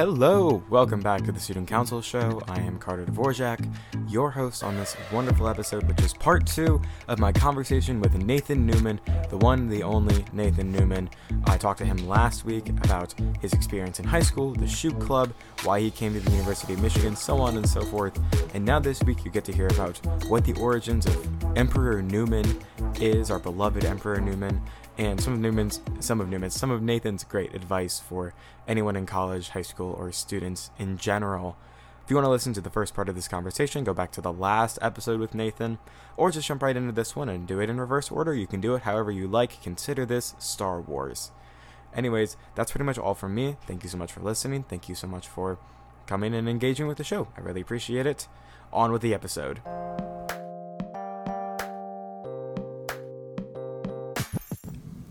Hello, welcome back to the Student Counsel Show. I am Carter Dvorak, your host on this wonderful episode, which is part two of my conversation with Nathan Newman, the one, the only Nathan Newman. I talked to him last week about his experience in high school, the shoot club, why he came to the University of Michigan, so on and so forth. And now this week you get to hear about what the origins of Emperor Newman is, our beloved Emperor Newman, and some of Newman's, some of Newman's, some of Nathan's great advice for anyone in college, high school, or students in general. If you want to listen to the first part of this conversation, go back to the last episode with Nathan, or just jump right into this one and do it in reverse order. You can do it however you like. Consider this Star Wars. Anyways, that's pretty much all from me. Thank you so much for listening. Thank you so much for coming and engaging with the show. I really appreciate it. On with the episode.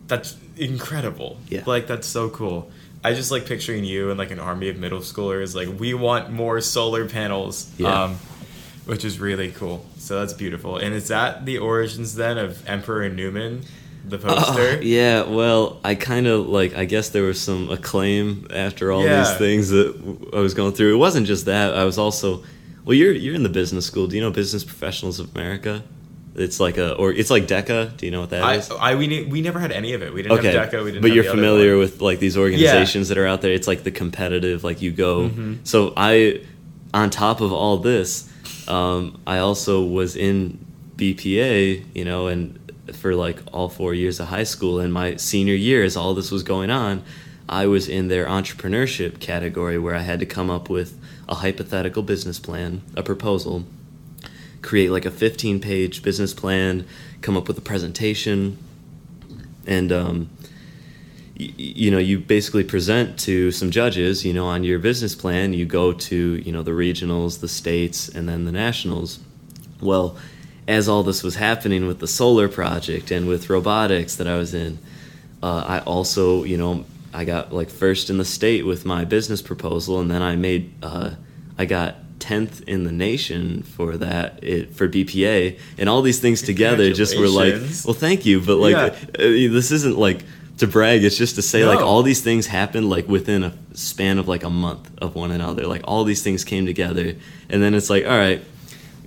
That's incredible. Yeah. Like that's so cool. I just like picturing you and like an army of middle schoolers. Like we want more solar panels. Yeah. Um, which is really cool. So that's beautiful. And is that the origins then of Emperor Newman, the poster? Uh, yeah, well, I kind of like. I guess there was some acclaim after all Yeah. these things that I was going through. It wasn't just that. I was also, well, you're you're in the business school. Do you know Business Professionals of America? It's like a, or it's like DECA. Do you know what that I, is? I we ne- we never had any of it. We didn't okay, have DECA. We didn't but you're familiar with like these organizations that are out there. It's like the competitive, like you go. Mm-hmm. So I, on top of all this, um, I also was in BPA, you know, and for like all four years of high school and my senior year, as all this was going on, I was in their entrepreneurship category where I had to come up with a hypothetical business plan, a proposal, create like a 15 page business plan, come up with a presentation, and um, you know you basically present to some judges you know on your business plan. You go to you know the regionals the states and then the nationals. Well as all this was happening with the solar project and with robotics that i was in uh, i also you know i got like first in the state with my business proposal and then i made uh, i got 10th in the nation for that it, for bpa and all these things together just were like well thank you but like Yeah. uh, this isn't like to brag it's just to say like all these things happened like within a span of like a month of one another like all these things came together and then it's like all right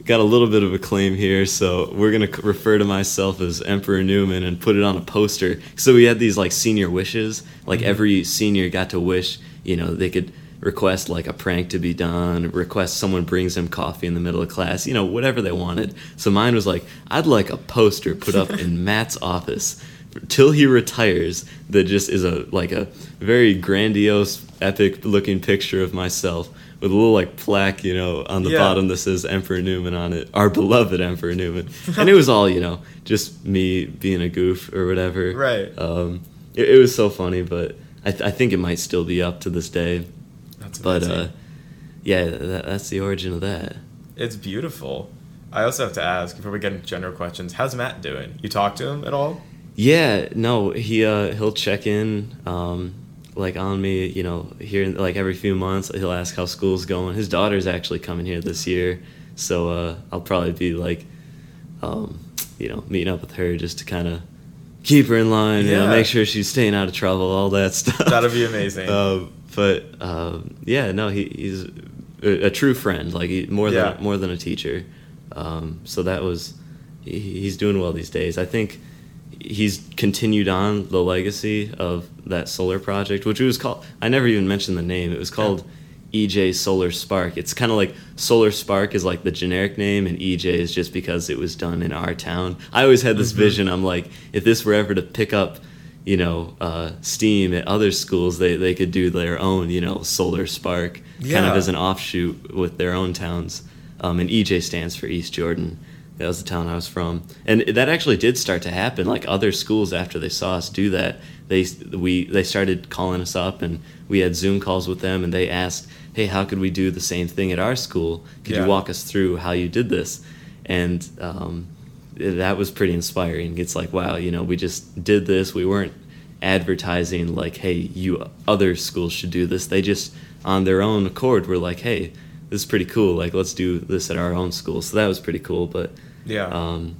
got a little bit of a claim here so we're going to refer to myself as emperor newman and put it on a poster so we had these like senior wishes like Mm-hmm. every senior got to wish you know they could request like a prank to be done request someone brings them coffee in the middle of class you know whatever they wanted so mine was like i'd like a poster put up in matt's office till he retires that just is a like a very grandiose epic looking picture of myself with a little like plaque you know on the Yeah. bottom that says emperor newman on it our beloved emperor newman and it was all you know just me being a goof or whatever Right. um, it, it was so funny but I, th- I think it might still be up to this day That's but amazing. uh, yeah that, that's the origin of that it's beautiful. I also have to ask before we get into general questions. How's Matt doing? You talk to him at all? Yeah, no, he uh he'll check in um like on me, you know, here like every few months he'll ask how school's going. His daughter's actually coming here this year, so uh I'll probably be like um you know, meeting up with her just to kind of keep her in line, you know, make sure she's staying out of trouble, all that stuff. That'll be amazing. Um, but um, yeah, no, he, he's a, a true friend, like he, more Yeah. than more than a teacher. Um, so that was he, he's doing well these days. I think he's continued on the legacy of that solar project, which was called. I never even mentioned the name. It was called EJ Solar Spark. It's kind of like Solar Spark is like the generic name, and EJ is just because it was done in our town. I always had this vision. I'm like, if this were ever to pick up, you know, uh, steam at other schools, they they could do their own, you know, Solar Spark, kind of as an offshoot with their own towns. Um, and EJ stands for East Jordan. That was the town I was from, and that actually did start to happen. Like other schools, after they saw us do that, they we they started calling us up, and we had Zoom calls with them, and they asked, "Hey, how could we do the same thing at our school? Could Yeah. you walk us through how you did this?" And um, that was pretty inspiring. It's like, wow, you know, we just did this. We weren't advertising like, "Hey, you other schools should do this." They just on their own accord were like, "Hey." This is pretty cool. Like, let's do this at our own school. So that was pretty cool. But yeah. um,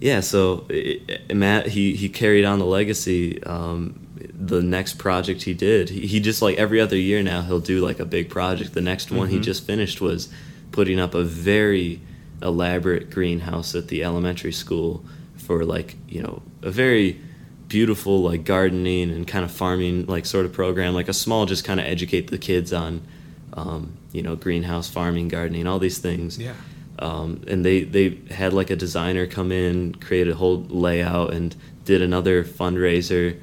yeah, so i i Matt he he carried on the legacy, um, the next project he did, he, he just like every other year now he'll do like a big project. The next one he Mhm. just finished was putting up a very elaborate greenhouse at the elementary school for like you know a very beautiful like gardening and kind of farming like sort of program like a small just kind of educate the kids on um, you know greenhouse farming gardening all these things Yeah. um, and they they had like a designer come in create a whole layout and did another fundraiser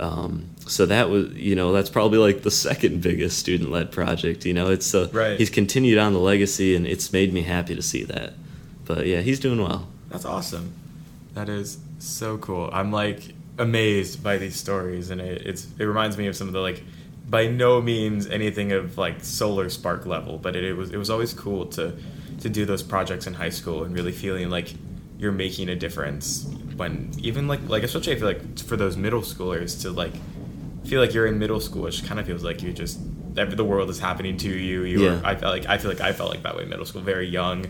um, so that was you know that's probably like the second biggest student led project you know it's uh, Right. he's continued on the legacy and it's made me happy to see that but yeah he's doing well That's awesome. That is so cool. I'm like amazed by these stories, and it, it's it reminds me of some of the like, by no means anything of like solar spark level, but it, it was it was always cool to to do those projects in high school and really feeling like you're making a difference when even like like especially I feel like for those middle schoolers to like feel like you're in middle school, which kind of feels like you just the world is happening to you. You Yeah. are, I felt like I feel like I felt like that way in middle school, very young,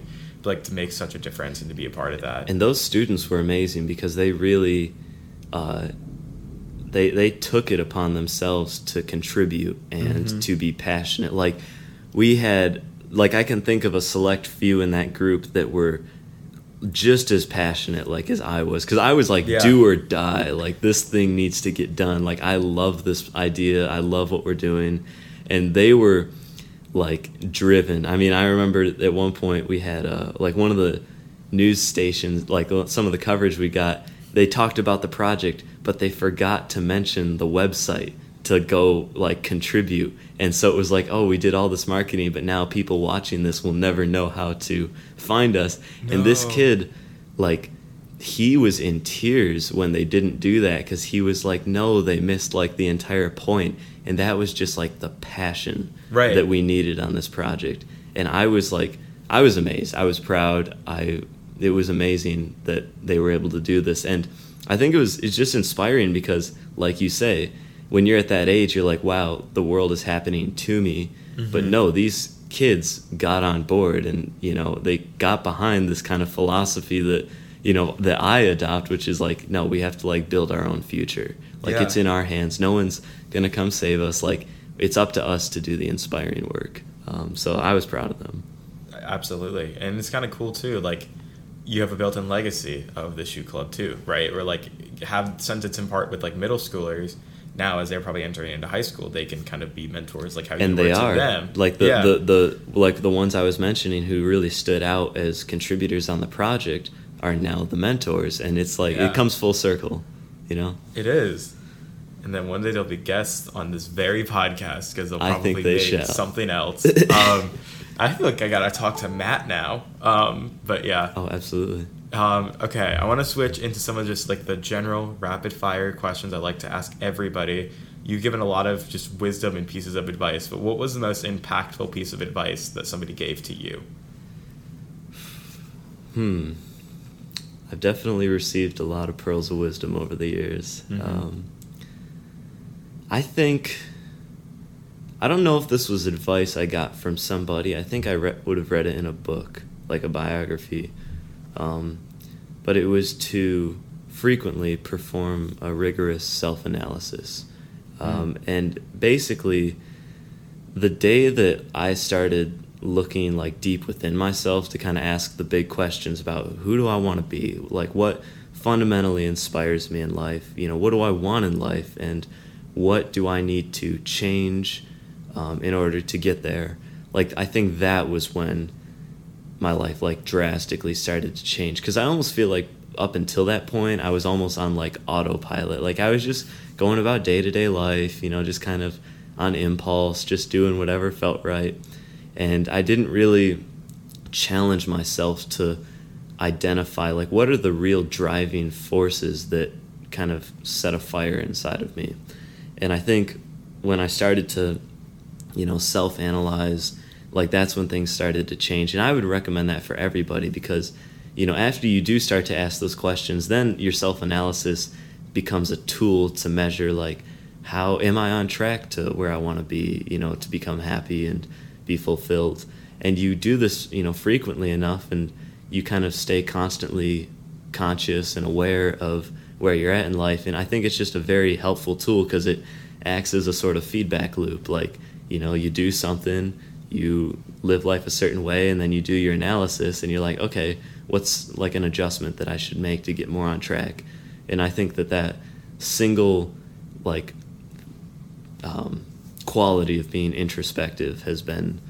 but like to make such a difference and to be a part of that. and those students were amazing because they really uh, they they took it upon themselves to contribute and Mhm. to be passionate like we had like i can think of a select few in that group that were just as passionate like as i was because i was like Yeah. do or die like this thing needs to get done like i love this idea i love what we're doing and they were like driven. I mean, I remember at one point we had uh, like one of the news stations, like uh, some of the coverage we got. They talked about the project, but they forgot to mention the website to go like contribute. And so it was like, oh, we did all this marketing, but now people watching this will never know how to find us. And this kid, like, he was in tears when they didn't do that because he was like, no, they missed like the entire point. And that was just like the passion Right. that we needed on this project. And I was like, I was amazed. I was proud. I it was amazing that they were able to do this. And I think it was it's just inspiring because, like you say, when you're at that age, you're like, wow, the world is happening to me. But Mhm. no, these kids got on board and you know they got behind this kind of philosophy that you know that I adopt, which is like, no, we have to like build our own future. Like Yeah. it's in our hands. No one's gonna come save us. Like it's up to us to do the inspiring work. Um, so I was proud of them. Absolutely, and it's kind of cool too. Like you have a built-in legacy of the shoe club too, right? Or like have since it's in part with like middle schoolers. Now, as they're probably entering into high school, they can kind of be mentors, like how you and were they to them. like the, Yeah. the the like the ones I was mentioning who really stood out as contributors on the project are now the mentors, and it's like Yeah. it comes full circle, you know. It is. And then one day they'll be guests on this very podcast because they'll probably they make something else. um, I feel like I gotta talk to Matt now. Um, but yeah. Oh, absolutely. Um, okay, I want to switch into some of just like the general rapid fire questions I like to ask everybody. You've given a lot of just wisdom and pieces of advice, but what was the most impactful piece of advice that somebody gave to you? Hmm. I've definitely received a lot of pearls of wisdom over the years. Mhm. Um, I think. I don't know if this was advice I got from somebody. I think I re- would have read it in a book, like a biography. Um, but it was to frequently perform a rigorous self analysis. Um, And basically, the day that I started looking like deep within myself to kind of ask the big questions about who do I want to be, like what fundamentally inspires me in life, you know, what do I want in life, and what do I need to change um, in order to get there. Like I think that was when my life like drastically started to change because I almost feel like up until that point I was almost on like autopilot. Like I was just going about day to day life, you know, just kind of on impulse, just doing whatever felt right. And I didn't really challenge myself to identify like what are the real driving forces that kind of set a fire inside of me. And I think when I started to, you know, self analyze, like that's when things started to change. And I would recommend that for everybody because, you know, after you do start to ask those questions, then your self analysis becomes a tool to measure like how am I on track to where I want to be, you know, to become happy and be fulfilled. And you do this, you know, frequently enough and you kind of stay constantly conscious and aware of where you're at in life. And I think it's just a very helpful tool because it acts as a sort of feedback loop. Like, you know, you do something, you live life a certain way, and then you do your analysis, and you're like, okay, what's like an adjustment that I should make to get more on track? And I think that that single, like, um, quality of being introspective has been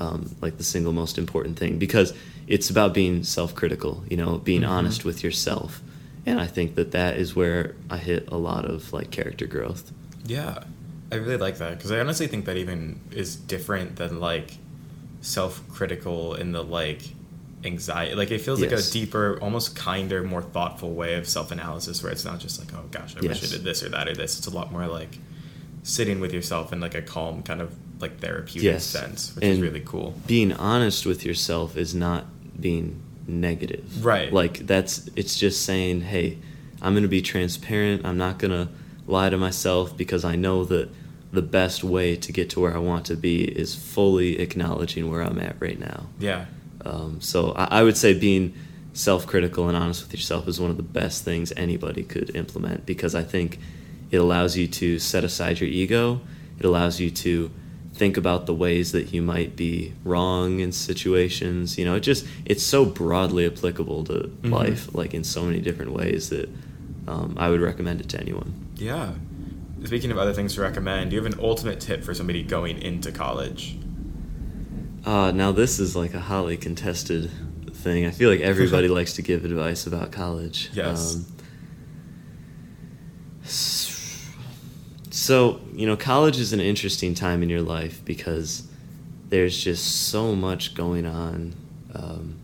um, like the single most important thing because it's about being self-critical you know being mm-hmm. honest with yourself and i think that that is where i hit a lot of like character growth yeah i really like that because i honestly think that even is different than like self-critical in the like anxiety like it feels yes. like a deeper almost kinder more thoughtful way of self-analysis where it's not just like oh gosh i yes. wish i did this or that or this it's a lot more like sitting with yourself in like a calm kind of like therapeutic yes. sense which and is really cool being honest with yourself is not being negative. Right. Like that's it's just saying, "Hey, I'm going to be transparent. I'm not going to lie to myself because I know that the best way to get to where I want to be is fully acknowledging where I'm at right now." Yeah. Um, so I, I would say being self-critical and honest with yourself is one of the best things anybody could implement because I think it allows you to set aside your ego. It allows you to think about the ways that you might be wrong in situations. You know, it just it's so broadly applicable to mm-hmm. life, like in so many different ways that um, I would recommend it to anyone. Yeah. Speaking of other things to recommend, do you have an ultimate tip for somebody going into college? Uh, now this is like a hotly contested thing. I feel like everybody likes to give advice about college. Yes. Um, so, you know, college is an interesting time in your life because there's just so much going on. Um,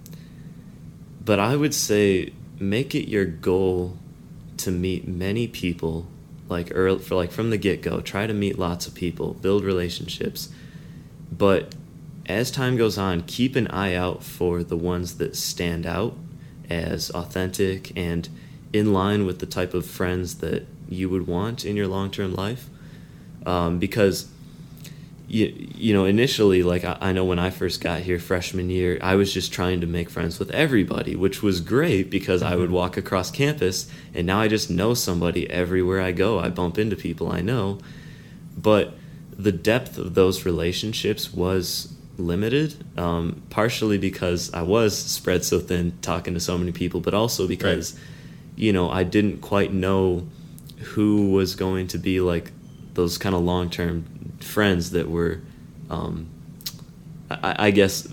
but I would say make it your goal to meet many people like early, for like from the get-go try to meet lots of people build relationships. But as time goes on keep an eye out for the ones that stand out as authentic and in line with the type of friends that you would want in your long-term life. Um, because you, you know initially like I, I, know when i first got here freshman year i was just trying to make friends with everybody which was great because mm-hmm. i would mm-hmm. walk across campus and now i just know somebody everywhere i go i bump into people i know but the depth of those relationships was limited um, partially because i was spread so thin talking to so many people but also because right. you know i didn't quite know who was going to be like those kind of long term friends that were, um, I, I, guess,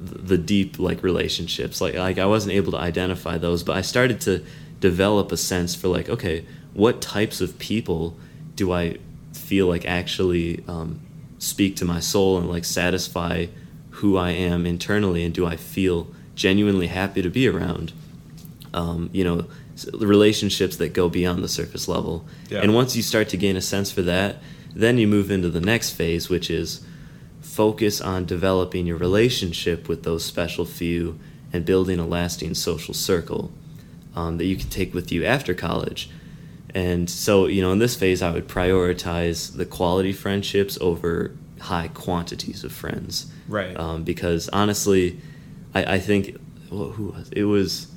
the deep like relationships. Like like I wasn't able to identify those, but I started to develop a sense for like okay, what types of people do I feel like actually um, speak to my soul and like satisfy who I am internally, and do I feel genuinely happy to be around? Um, you know, relationships that go beyond the surface level. Yeah. And once you start to gain a sense for that, then you move into the next phase, which is focus on developing your relationship with those special few and building a lasting social circle um, that you can take with you after college. And so, you know, in this phase, I would prioritize the quality friendships over high quantities of friends. Right. Um, because honestly, I, I think well, who was it was.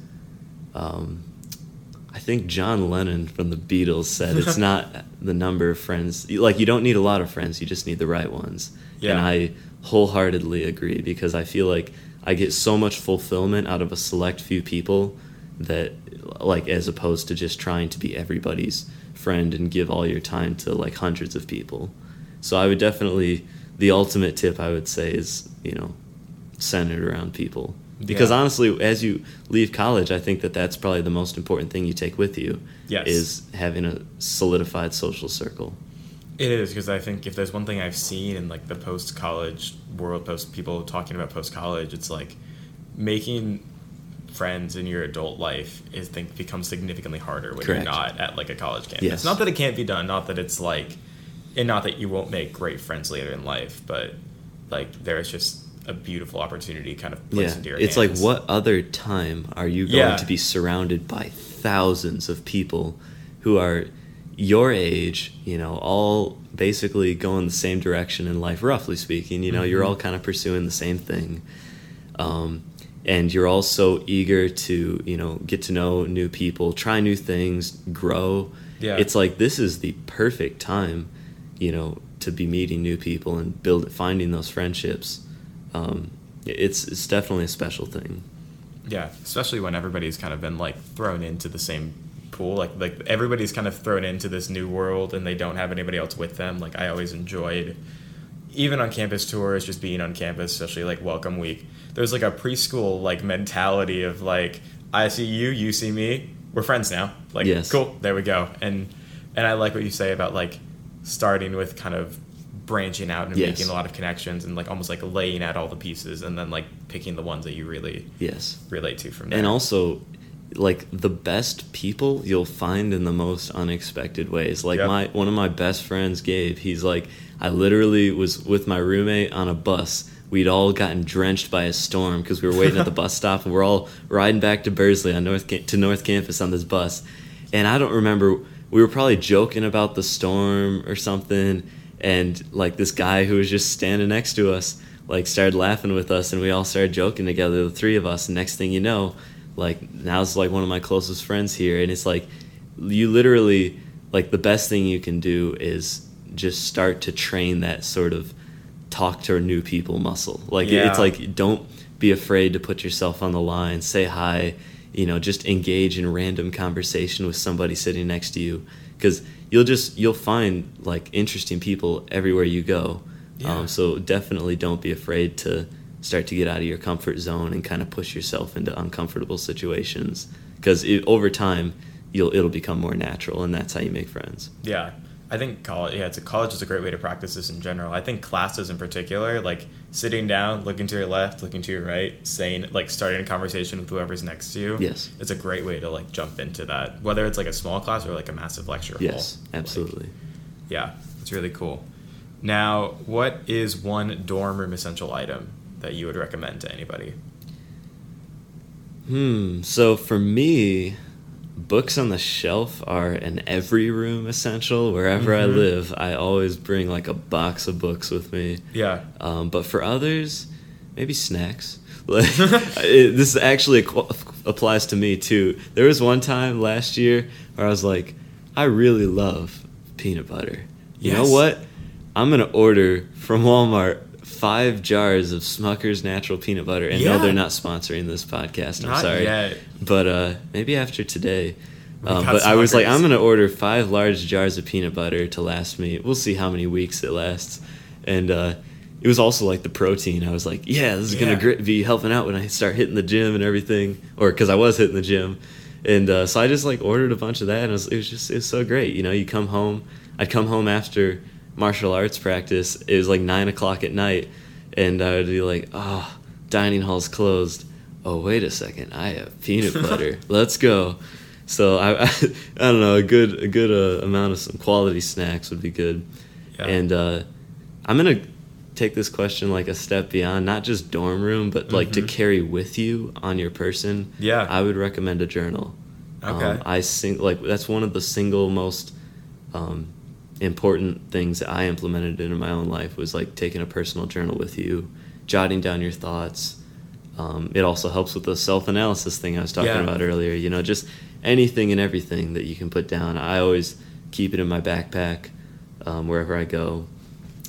Um, I think John Lennon from the Beatles said it's not the number of friends. Like you don't need a lot of friends, you just need the right ones. Yeah. And I wholeheartedly agree because I feel like I get so much fulfillment out of a select few people that like as opposed to just trying to be everybody's friend and give all your time to like hundreds of people. So I would definitely the ultimate tip I would say is, you know, centered around people because yeah. honestly as you leave college i think that that's probably the most important thing you take with you yes. is having a solidified social circle it is because i think if there's one thing i've seen in like the post college world post people talking about post college it's like making friends in your adult life is think becomes significantly harder when Correct. you're not at like a college campus yes. not that it can't be done not that it's like and not that you won't make great friends later in life but like there's just a beautiful opportunity kind of placed yeah. into your it's hands. like what other time are you going yeah. to be surrounded by thousands of people who are your age you know all basically going the same direction in life roughly speaking you know mm-hmm. you're all kind of pursuing the same thing um, and you're all so eager to you know get to know new people try new things grow Yeah. it's like this is the perfect time you know to be meeting new people and build finding those friendships um, it's it's definitely a special thing Yeah, especially when everybody's kind of been like thrown into the same pool. Like like everybody's kind of thrown into this new world and they don't have anybody else with them. Like I always enjoyed even on campus tours, just being on campus, especially like welcome week. There's like a preschool like mentality of like I see you, you see me, we're friends now. Like Yes. cool, there we go. And and I like what you say about like starting with kind of branching out and Yes. making a lot of connections and like almost like laying out all the pieces and then like picking the ones that you really yes relate to from there. and also like the best people you'll find in the most unexpected ways like Yep. my one of my best friends gabe he's like i literally was with my roommate on a bus we'd all gotten drenched by a storm because we were waiting at the bus stop and we're all riding back to Bursley on north to north campus on this bus and i don't remember we were probably joking about the storm or something and like this guy who was just standing next to us like started laughing with us and we all started joking together the three of us. And next thing you know like now's like one of my closest friends here. And it's like you literally like the best thing you can do is just start to train that sort of talk to new people muscle. Like Yeah. it's like don't be afraid to put yourself on the line say hi you know just engage in random conversation with somebody sitting next to you because you'll just you'll find like interesting people everywhere you go. Yeah. um, so definitely don't be afraid to start to get out of your comfort zone and kind of push yourself into uncomfortable situations because over time you'll it'll become more natural and that's how you make friends. Yeah, I think college. Yeah, it's a college is a great way to practice this in general. I think classes in particular, like sitting down, looking to your left, looking to your right, saying like starting a conversation with whoever's next to you. Yes. it's a great way to like jump into that, whether it's like a small class or like a massive lecture hall. yes Like, absolutely yeah, it's really cool. Now, what is one dorm room essential item that you would recommend to anybody? Hmm. So for me, books on the shelf are an every room essential. Wherever I Mhm. live, I always bring like a box of books with me. Yeah, Um, but for others, maybe snacks. Like it, this actually qu- applies to me too. There was one time last year where I was like, I really love peanut butter. You know what? I'm gonna order from Walmart five jars of Smucker's natural peanut butter. And Yeah. no, they're not sponsoring this podcast. I'm Not sorry, yet. but uh, maybe after today. Um, but I was like, I'm gonna order five large jars of peanut butter to last me. We'll see how many weeks it lasts. And uh, it was also like the protein. I was like, yeah, this is Yeah. gonna be helping out when I start hitting the gym and everything, or because I was hitting the gym. And uh, so I just like ordered a bunch of that, and it was, it was just it was so great. You know, you come home. I'd come home after martial arts practice. It was like nine o'clock at night, and I would be like, oh, dining hall's closed. Oh, wait a second, I have peanut butter. Let's go. So I, I, I don't know, a good a good uh, amount of some quality snacks would be good. Yeah. And uh, I'm gonna take this question like a step beyond, not just dorm room, but like to Mhm. carry with you on your person. Yeah. I would recommend a journal. Okay. Um, I sing like that's one of the single most um, important things that I implemented into my own life was like taking a personal journal with you, jotting down your thoughts. Um, it also helps with the self analysis thing I was talking Yeah. about earlier. You know, just anything and everything that you can put down. I always keep it in my backpack um, wherever I go,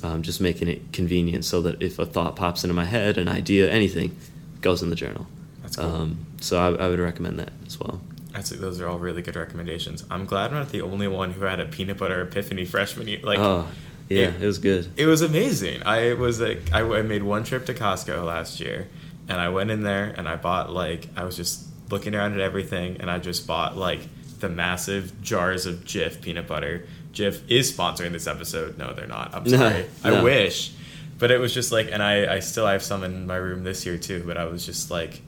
um, just making it convenient so that if a thought pops into my head, an idea, anything, goes in the journal. That's cool. Um, so I, I would recommend that as well. That's, those are all really good recommendations. I'm glad I'm not the only one who had a peanut butter epiphany freshman year. Like, oh, yeah, it- it was good. It was amazing. I was like, I, I made one trip to Costco last year, and I went in there and I bought like I was just looking around at everything, and I just bought like the massive jars of Jif peanut butter. Jif is sponsoring this episode. No, they're not. I'm No, sorry. I no. wish, but it was just like, and I I still have some in my room this year too. But I was just like.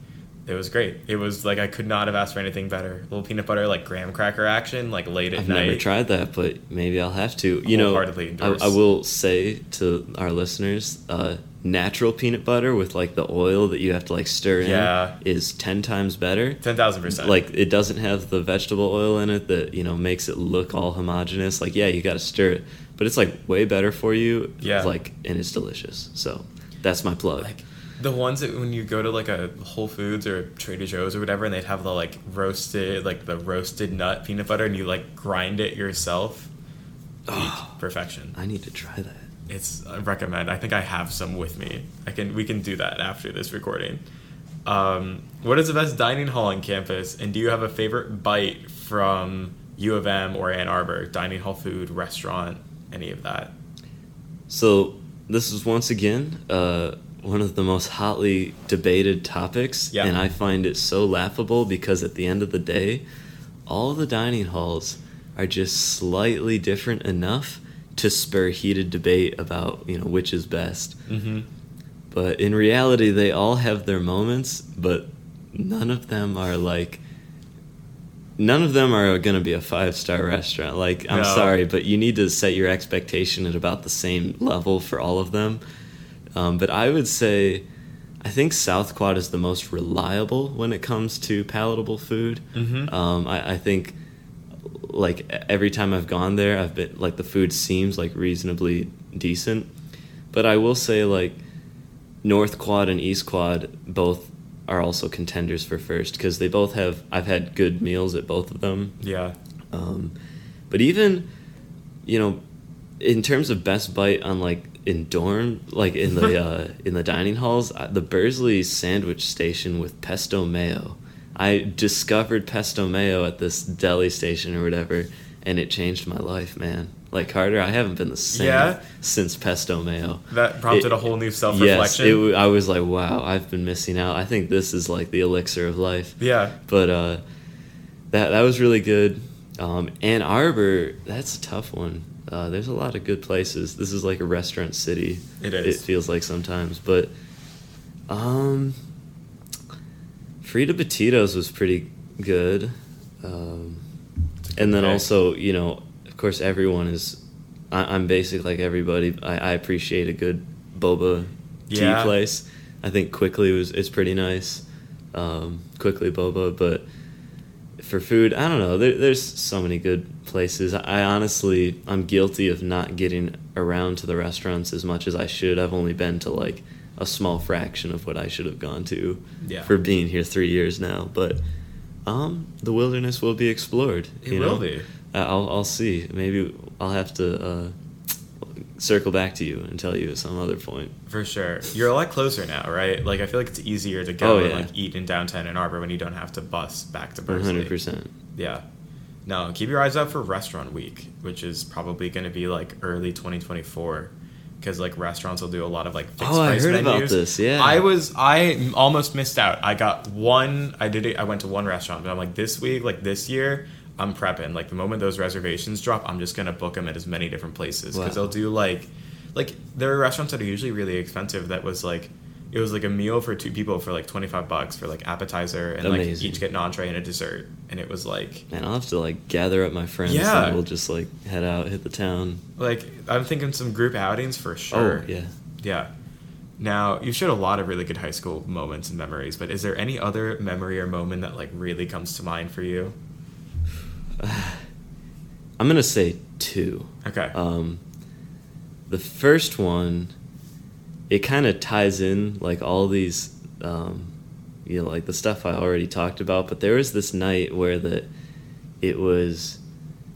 It was great. It was like I could not have asked for anything better. little peanut butter, like graham cracker action, like late at night. I've never tried that, but maybe I'll have to. You know, I. I will say to our listeners, uh, natural peanut butter with like the oil that you have to like stir Yeah. in is ten times better. Ten thousand percent. Like it doesn't have the vegetable oil in it that you know makes it look all homogenous. Like yeah, you got to stir it, but it's like way better for you. Yeah. Like and it's delicious. So that's my plug. like The ones that when you go to like a Whole Foods or Trader Joe's or whatever, and they'd have the like roasted, like the roasted nut peanut butter, and you like grind it yourself. Oh. Perfection. I need to try that. It's I recommend. I think I have some with me. I can we can do that after this recording. Um, what is the best dining hall on campus, and do you have a favorite bite from U of M or Ann Arbor? Dining hall food, restaurant, any of that? So this is once again uh, one of the most hotly debated topics, Yeah. and I find it so laughable because at the end of the day, all the dining halls are just slightly different enough to spur heated debate about you know which is best. Mm-hmm. But in reality, they all have their moments, but none of them are like. None of them are going to be a five star restaurant. Like, I'm No. sorry, but you need to set your expectation at about the same level for all of them. Um, but I would say, I think South Quad is the most reliable when it comes to palatable food. Mhm. Um, I, I think, like every time I've gone there, I've been like the food seems like reasonably decent. But I will say, like North Quad and East Quad both are also contenders for first because they both have. I've had good meals at both of them. Yeah. Um, but even, you know, in terms of best bite on like in dorm, like in the uh, in the dining halls, uh, the Bursley sandwich station with pesto mayo. I discovered pesto mayo at this deli station or whatever, and it changed my life, man. Like Carter, I haven't been the same Yeah? since pesto mayo. That prompted It- a whole new self Yes, reflection. it, w- I was like, wow, I've been missing out. I think this is like the elixir of life yeah. but uh, that that was really good. Um, Ann Arbor, that's a tough one. Uh, there's a lot of good places. This is like a restaurant city. It is. It feels like sometimes, but um, Frita Batidos was pretty good. Um, good and then also, you know, of course, everyone is. I, I'm basic like everybody. I, I appreciate a good boba Yeah. tea place. I think quickly was it's pretty nice. Um, quickly boba, but for food, I don't know. There, there's so many good places. I honestly, I'm guilty of not getting around to the restaurants as much as I should. I've only been to like a small fraction of what I should have gone to Yeah. for being here three years now. But um, the wilderness will be explored. It you will know? be. I'll I'll see. Maybe I'll have to uh, circle back to you and tell you at some other point. For sure. You're a lot closer now, right? Like I feel like it's easier to go Oh, and like eat in downtown Ann Arbor when you don't have to bus back to Bursley. hundred percent. Yeah. No, keep your eyes out for Restaurant Week, which is probably going to be like early 2024 because like restaurants will do a lot of like fixed Oh, I price heard about this, yeah. I was I almost missed out. I got one. I did it. I went to one restaurant, but I'm like this week, like this year, I'm prepping. Like the moment those reservations drop, I'm just gonna book them at as many different places because Wow. they'll do like like there are restaurants that are usually really expensive. That was like. It was like a meal for two people for like twenty five bucks for like appetizer and like each get an entree and a dessert and it was like Man, I'll have to like gather up my friends Yeah. and we'll just like head out, hit the town. Like I'm thinking some group outings for oh, sure. Oh yeah. Yeah. Now you've shared a lot of really good high school moments and memories, but is there any other memory or moment that like really comes to mind for you? I'm gonna say two. Okay. Um, the first one, it kind of ties in like all these, um, you know, like the stuff I already talked about. But there was this night where the, it was,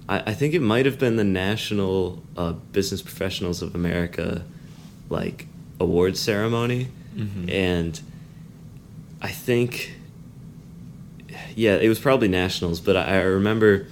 I, I think it might have been the National uh, Business Professionals of America, like award ceremony, Mhm. and I think, yeah, it was probably nationals. But I, I remember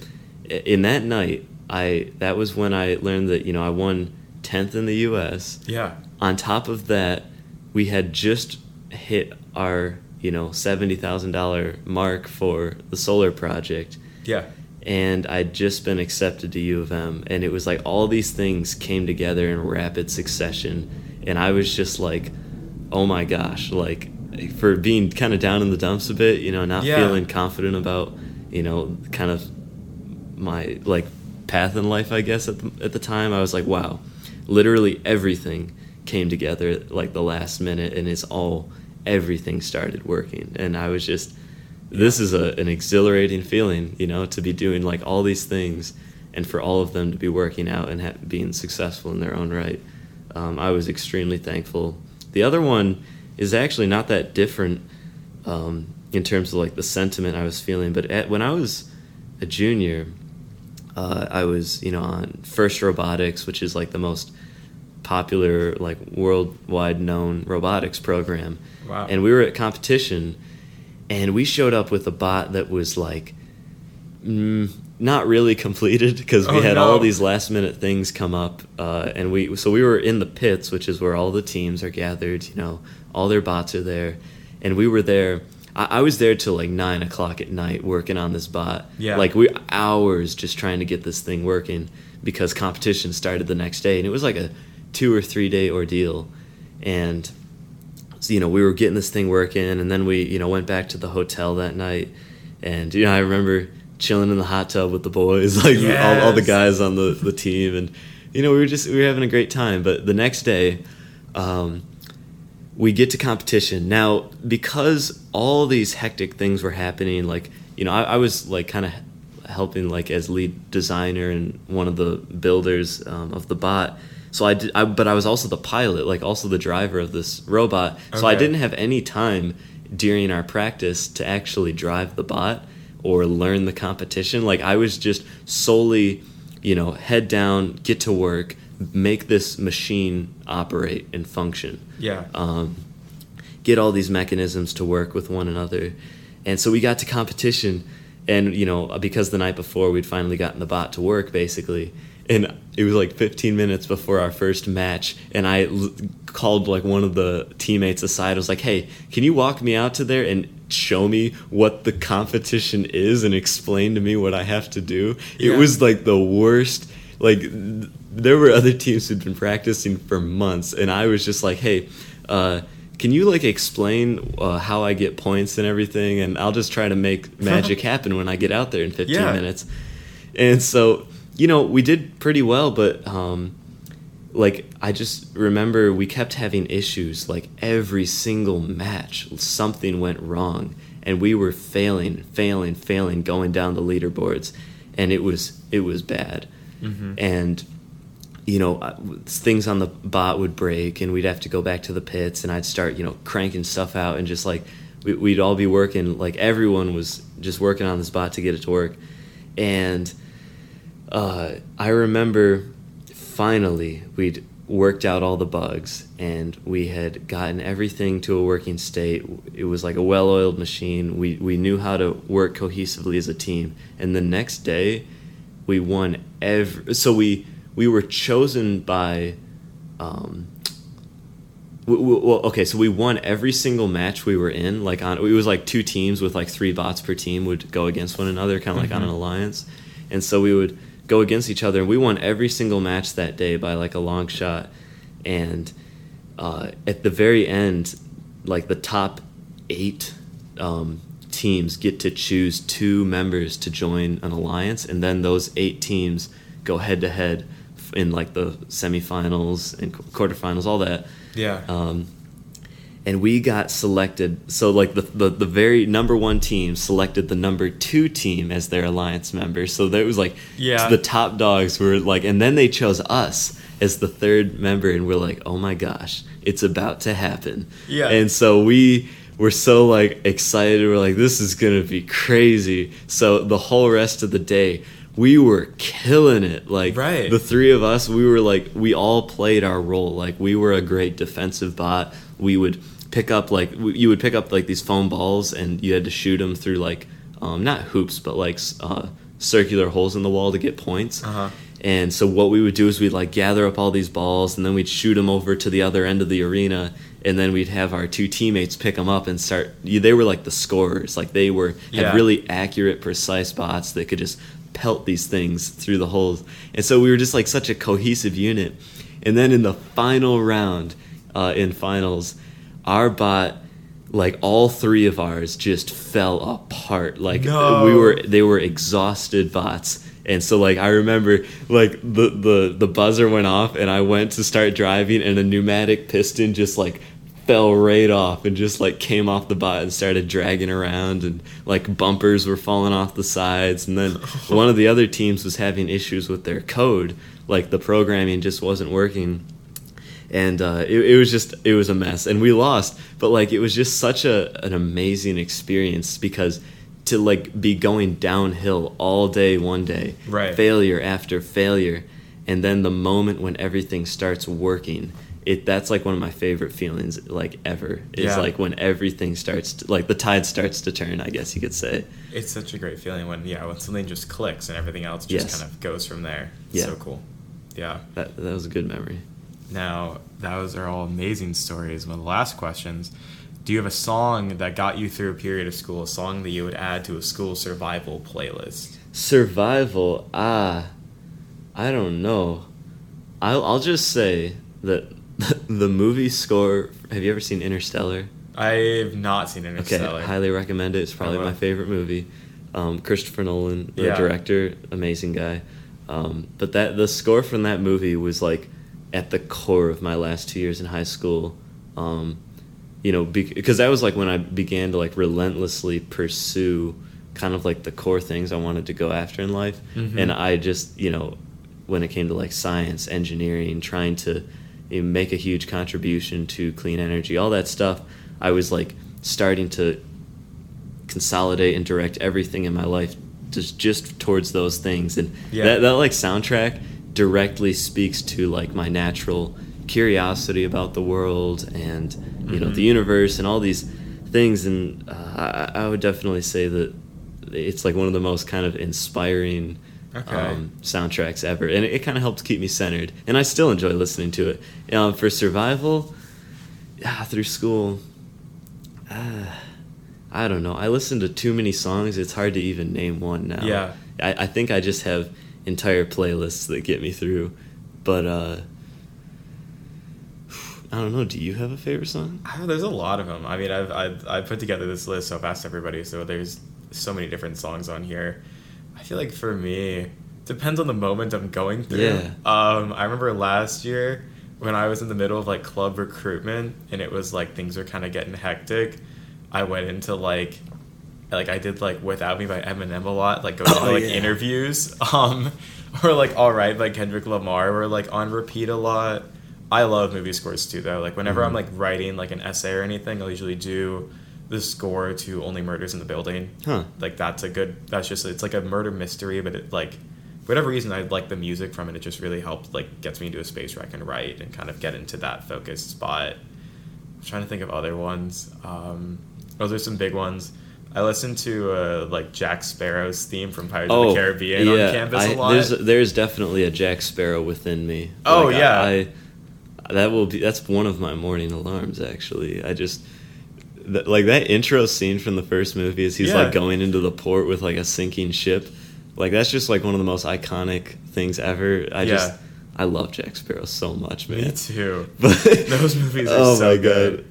in that night, I that was when I learned that you know I won tenth in the U.S. yeah. On top of that, we had just hit our you know seventy thousand dollar mark for the solar project, Yeah. and I'd just been accepted to U of M, and it was like all these things came together in rapid succession, and I was just like, oh my gosh, like for being kind of down in the dumps a bit, you know, not Yeah. feeling confident about, you know, kind of my like path in life, I guess at the, at the time, I was like, wow, literally everything came together like the last minute, and it's all everything started working, and I was just this is a, an exhilarating feeling, you know, to be doing like all these things and for all of them to be working out and ha- being successful in their own right. Um, I was extremely thankful. The other one is actually not that different um, in terms of like the sentiment I was feeling. But at, when I was a junior, uh, I was you know on First Robotics, which is like the most popular like worldwide known robotics program. Wow. And we were at competition, and we showed up with a bot that was like. Mm, not really completed because we Oh, had no. all these last minute things come up uh, and we so we were in the pits which is where all the teams are gathered you know all their bots are there. And we were there I, I was there till like nine o'clock at night working on this bot. Yeah. like we hours just trying to get this thing working because competition started the next day and it was like a two or three day ordeal. And so, you know, we were getting this thing working, and then we, you know, went back to the hotel that night, and you know, I remember chilling in the hot tub with the boys, like all, all the guys on the the team, and you know, we were just we were having a great time. But the next day, um, we get to competition now because all these hectic things were happening. Like, you know, I, I was like kind of helping like as lead designer and one of the builders um, of the bot. So I did, I, but I was also the pilot, like also the driver of this robot. So I didn't have any time during our practice to actually drive the bot or learn the competition. Like I was just solely, you know, head down, get to work, make this machine operate and function Yeah. um, get all these mechanisms to work with one another. And so we got to competition, and you know, because the night before we'd finally gotten the bot to work, basically, and it was like 15 minutes before our first match, and I l- called like one of the teammates aside. I was like, "Hey, can you walk me out to there and show me what the competition is and explain to me what I have to do?" Yeah. It was like the worst. Like there were other teams who'd been practicing for months, and I was just like, "Hey." Uh, can you like explain uh, how I get points and everything? And I'll just try to make magic happen when I get out there in 15 Yeah. minutes. And so, you know, we did pretty well, but um, like I just remember we kept having issues. Like every single match, something went wrong, and we were failing, failing, failing, going down the leaderboards, and it was it was bad. Mhm. And you know, uh, things on the bot would break, and we'd have to go back to the pits, and I'd start, you know, cranking stuff out, and just like we- we'd all be working, like everyone was just working on this bot to get it to work, and uh, I remember finally we'd worked out all the bugs, and we had gotten everything to a working state. It was like a well-oiled machine. We we knew how to work cohesively as a team, and the next day we won every. So we we were chosen by. Um, w- w- well, okay, so we won every single match we were in. Like on, it was like two teams with like three bots per team would go against one another, kind of like on an Mhm. alliance. And so we would go against each other, and we won every single match that day by like a long shot. And uh, at the very end, like the top eight um, teams get to choose two members to join an alliance, and then those eight teams go head to head in like the semifinals and quarterfinals, all that. Yeah. Um, and we got selected. So like the, the the very number one team selected the number two team as their alliance member. So that was like Yeah. the top dogs were like, and then they chose us as the third member, and we're like, oh my gosh, it's about to happen. Yeah. And so we were so like excited. We're like, this is gonna be crazy. So the whole rest of the day. We were killing it. Like Right. the three of us, we were like, we all played our role. Like we were a great defensive bot. We would pick up like w- you would pick up like these foam balls, and you had to shoot them through like um, not hoops, but like uh, circular holes in the wall to get points. Uh-huh. And so what we would do is we'd like gather up all these balls, and then we'd shoot them over to the other end of the arena, and then we'd have our two teammates pick them up and start. They were like the scorers, like they were Yeah. had really accurate, precise bots that could just pelt these things through the holes. And so we were just like such a cohesive unit. And then in the final round, uh, in finals, our bot, like all three of ours, just fell apart. Like No. we were, they were exhausted bots. And so like I remember like the, the the buzzer went off and I went to start driving and a pneumatic piston just like fell right off and just like came off the bot and started dragging around and like bumpers were falling off the sides. And then one of the other teams was having issues with their code. Like the programming just wasn't working. And uh, it, it was just it was a mess, and we lost. But like it was just such a an amazing experience because to like be going downhill all day one day, Right. failure after failure, and then the moment when everything starts working. It, that's like one of my favorite feelings like ever is Yeah. like when everything starts to, like the tide starts to turn i guess you could say It's such a great feeling when yeah when something just clicks and everything else just Yes. kind of goes from there. It's Yeah. So cool. Yeah. that, that was a good memory Now those are all amazing stories. One of the last questions. Do you have a song that got you through a period of school, a song that you would add to a school survival playlist? Survival, ah, I don't know. I'll, I'll just say that the movie score. Have you ever seen Interstellar? I've not seen Interstellar. Okay, highly recommend it. It's probably my favorite movie. Um, Christopher Nolan, the Yeah. director, amazing guy. Um, but that the score from that movie was like at the core of my last two years in high school. Um, you know, because that was like when I began to like relentlessly pursue kind of like the core things I wanted to go after in life, Mhm. and I just you know, when it came to like science, engineering, trying to you know, make a huge contribution to clean energy, all that stuff, I was like starting to consolidate and direct everything in my life just just towards those things and Yeah. that, that like soundtrack directly speaks to like my natural curiosity about the world and you know the universe and all these things and uh, I, I would definitely say that it's like one of the most kind of inspiring Okay. um, soundtracks ever and it, it kind of helps keep me centered and i still enjoy listening to it um, for survival yeah, through school uh, I don't know. I listen to too many songs. It's hard to even name one now. Yeah. I, I think I just have entire playlists that get me through. But uh, I don't know. Do you have a favorite song? There's a lot of them. I mean, I've, I've I put together this list so fast, everybody. So there's so many different songs on here. I feel like for me, depends on the moment I'm going through. Yeah. Um, I remember last year when I was in the middle of like club recruitment and it was like things were kind of getting hectic. I went into like like I did like Without Me by Eminem a lot, like going Oh, to like yeah. interviews. Um or like All Right by Kendrick Lamar were like on repeat a lot. I love movie scores too though. Like whenever I'm Mhm. like writing like an essay or anything, I'll usually do the score to Only Murders in the Building. Huh. Like that's a good that's just it's like a murder mystery, but it like for whatever reason I like the music from it, it just really helps. like gets me into a space where I can write and kind of get into that focused spot. I'm trying to think of other ones. Um, those are some big ones. I listened to uh, like Jack Sparrow's theme from Pirates of the Caribbean on campus Oh, I- a lot. There's there's definitely a Jack Sparrow within me. Oh, Like, I- yeah. I, that will be that's one of my morning alarms. Actually, I just th- like that intro scene from the first movie is he's Yeah. like going into the port with like a sinking ship. Like that's just like one of the most iconic things ever. I just I love Jack Sparrow so much, man. Me too. But Those movies are oh so my good.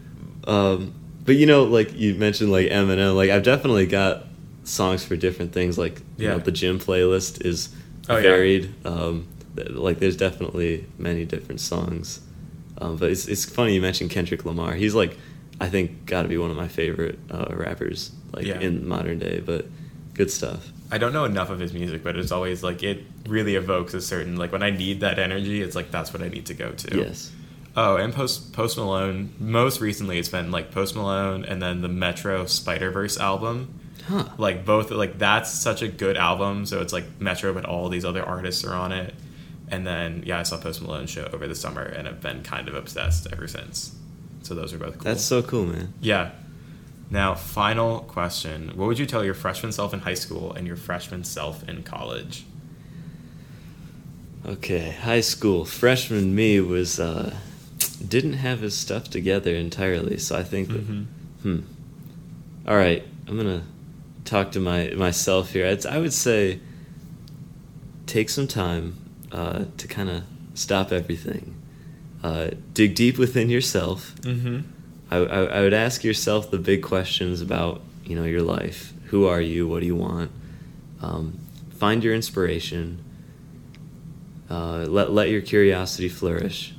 god. Um, but you know, like you mentioned, like Eminem. Like I've definitely got songs for different things. Like you Yeah. know, the gym playlist is Oh, yeah. varied. Um, th- like there's definitely many different songs. Um, but it's it's funny you mentioned Kendrick Lamar. He's like, I think, got to be one of my favorite uh, rappers, like Yeah. in modern day. But good stuff. I don't know enough of his music, but it's always like it really evokes a certain like when I need that energy, it's like that's what I need to go to. Yes. Oh, and Post Post Malone. Most recently, it's been like Post Malone and then the Metro Spider Verse album. Huh. Like both, like that's such a good album. So it's like Metro, but all these other artists are on it. And then yeah, I saw Post Malone show over the summer, and I've been kind of obsessed ever since. So those are both cool. That's so cool, man. yeah. Now, final question: What would you tell your freshman self in high school and your freshman self in college? Okay, high school freshman me was uh, didn't have his stuff together entirely, so I think that Mhm. hmm. All right, I'm gonna talk to my myself here. I'd, I would say take some time uh, to kind of stop everything, uh, dig deep within yourself. Mm-hmm. I, I, I would ask yourself the big questions about you know your life. Who are you? What do you want? Um, find your inspiration. Uh, let let your curiosity flourish.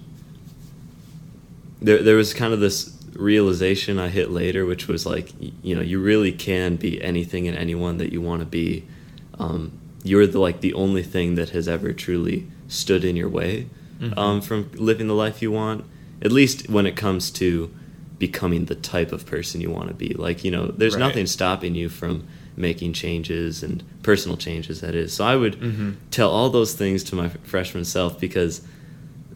There there was kind of this realization I hit later, which was like you know you really can be anything and anyone that you want to be. Um, you're the like the only thing that has ever truly stood in your way Mhm. um, from living the life you want, at least when it comes to becoming the type of person you want to be. Like, you know, there's Right. nothing stopping you from making changes and personal changes, that is. So I would Mhm. tell all those things to my freshman self because,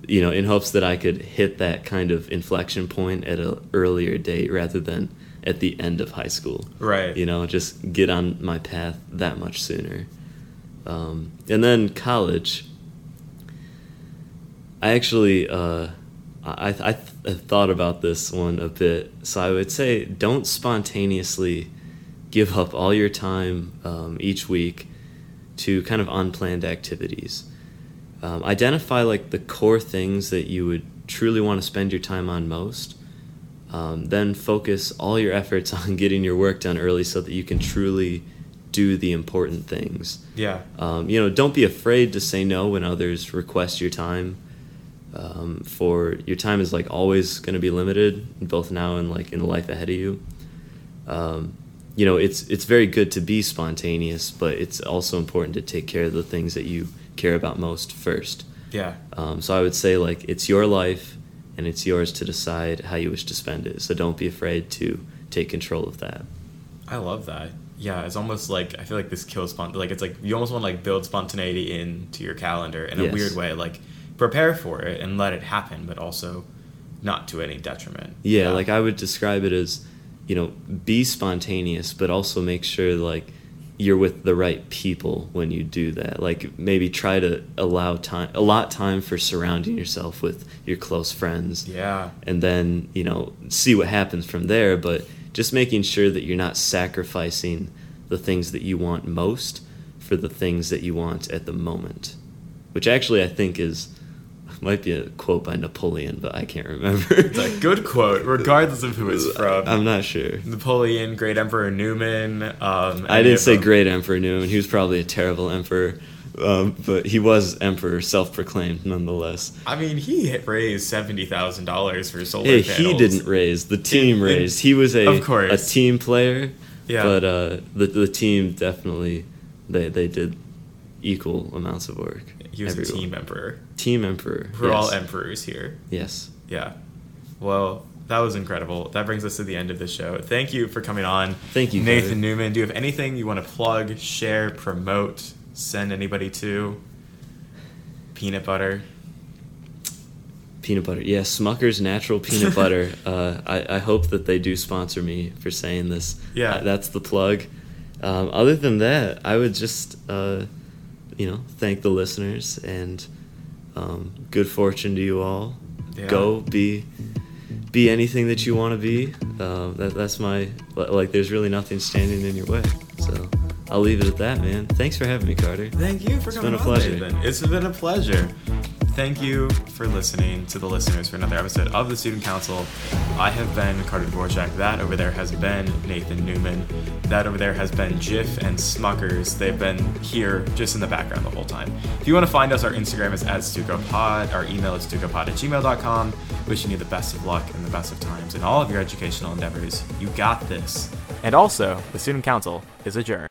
you know, in hopes that I could hit that kind of inflection point at an earlier date rather than at the end of high school. Right. You know, just get on my path that much sooner. Um, and then college. I actually, uh, I, I, I thought about this one a bit. So I would say don't spontaneously give up all your time um, each week to kind of unplanned activities. Um, identify like the core things that you would truly want to spend your time on most. Um, then focus all your efforts on getting your work done early so that you can truly do the important things. Yeah. Um, you know, don't be afraid to say no when others request your time. Um, for your time is like always going to be limited, both now and like in the life ahead of you. Um, you know, it's it's very good to be spontaneous, but it's also important to take care of the things that you care about most first. Yeah. Um, so I would say like it's your life, and it's yours to decide how you wish to spend it. So don't be afraid to take control of that. I love that. Yeah, it's almost like I feel like this kills spont. Like it's like you almost want to like build spontaneity into your calendar in a Yes. weird way. Like prepare for it and let it happen, but also not to any detriment. Yeah, like I would describe it as, you know, be spontaneous, but also make sure like you're with the right people when you do that. Like maybe try to allow time, a lot time for surrounding yourself with your close friends, Yeah. and then you know see what happens from there. But just making sure that you're not sacrificing the things that you want most for the things that you want at the moment, which actually I think is might be a quote by Napoleon, but I can't remember. It's a good quote, regardless of who it's from. I'm not sure. Napoleon, Great Emperor Newman. Um, I didn't say great Emperor Newman. He was probably a terrible emperor, um, but he was emperor, self-proclaimed nonetheless. I mean, he hit- raised seventy thousand dollars for solar Hey, panels. he didn't raise. The team In- raised. He was a Of course. a team player. Yeah. But uh, the the team definitely they they did equal amounts of work. He was Everyone. a team emperor. Team emperor. We're all emperors here. Yes. Yeah. Well, that was incredible. That brings us to the end of the show. Thank you for coming on. Thank you, Nathan. Newman. Do you have anything you want to plug, share, promote, send anybody to? Peanut butter. Peanut butter. Yeah, Smucker's natural peanut butter. Uh, I, I hope that they do sponsor me for saying this. Yeah. Uh, that's the plug. Um, other than that, I would just, uh, you know, thank the listeners and um, good fortune to you all. Yeah. Go be be anything that you want to be. Uh, that, that's my like. There's really nothing standing in your way. So I'll leave it at that, man. Thanks for having me, Carter. Thank you for It's coming It's been a pleasure. Nathan. It's been a pleasure. Thank you for listening to the listeners for another episode of the Student Counsel. I have been Carter Dvorak. That over there has been Nathan Newman. That over there has been Jif and Smuckers. They've been here just in the background the whole time. If you want to find us, our Instagram is at StucoPod. Our email is StucoPod at gmail.com. Wishing you the best of luck and the best of times in all of your educational endeavors. You got this. And also, the Student Counsel is adjourned.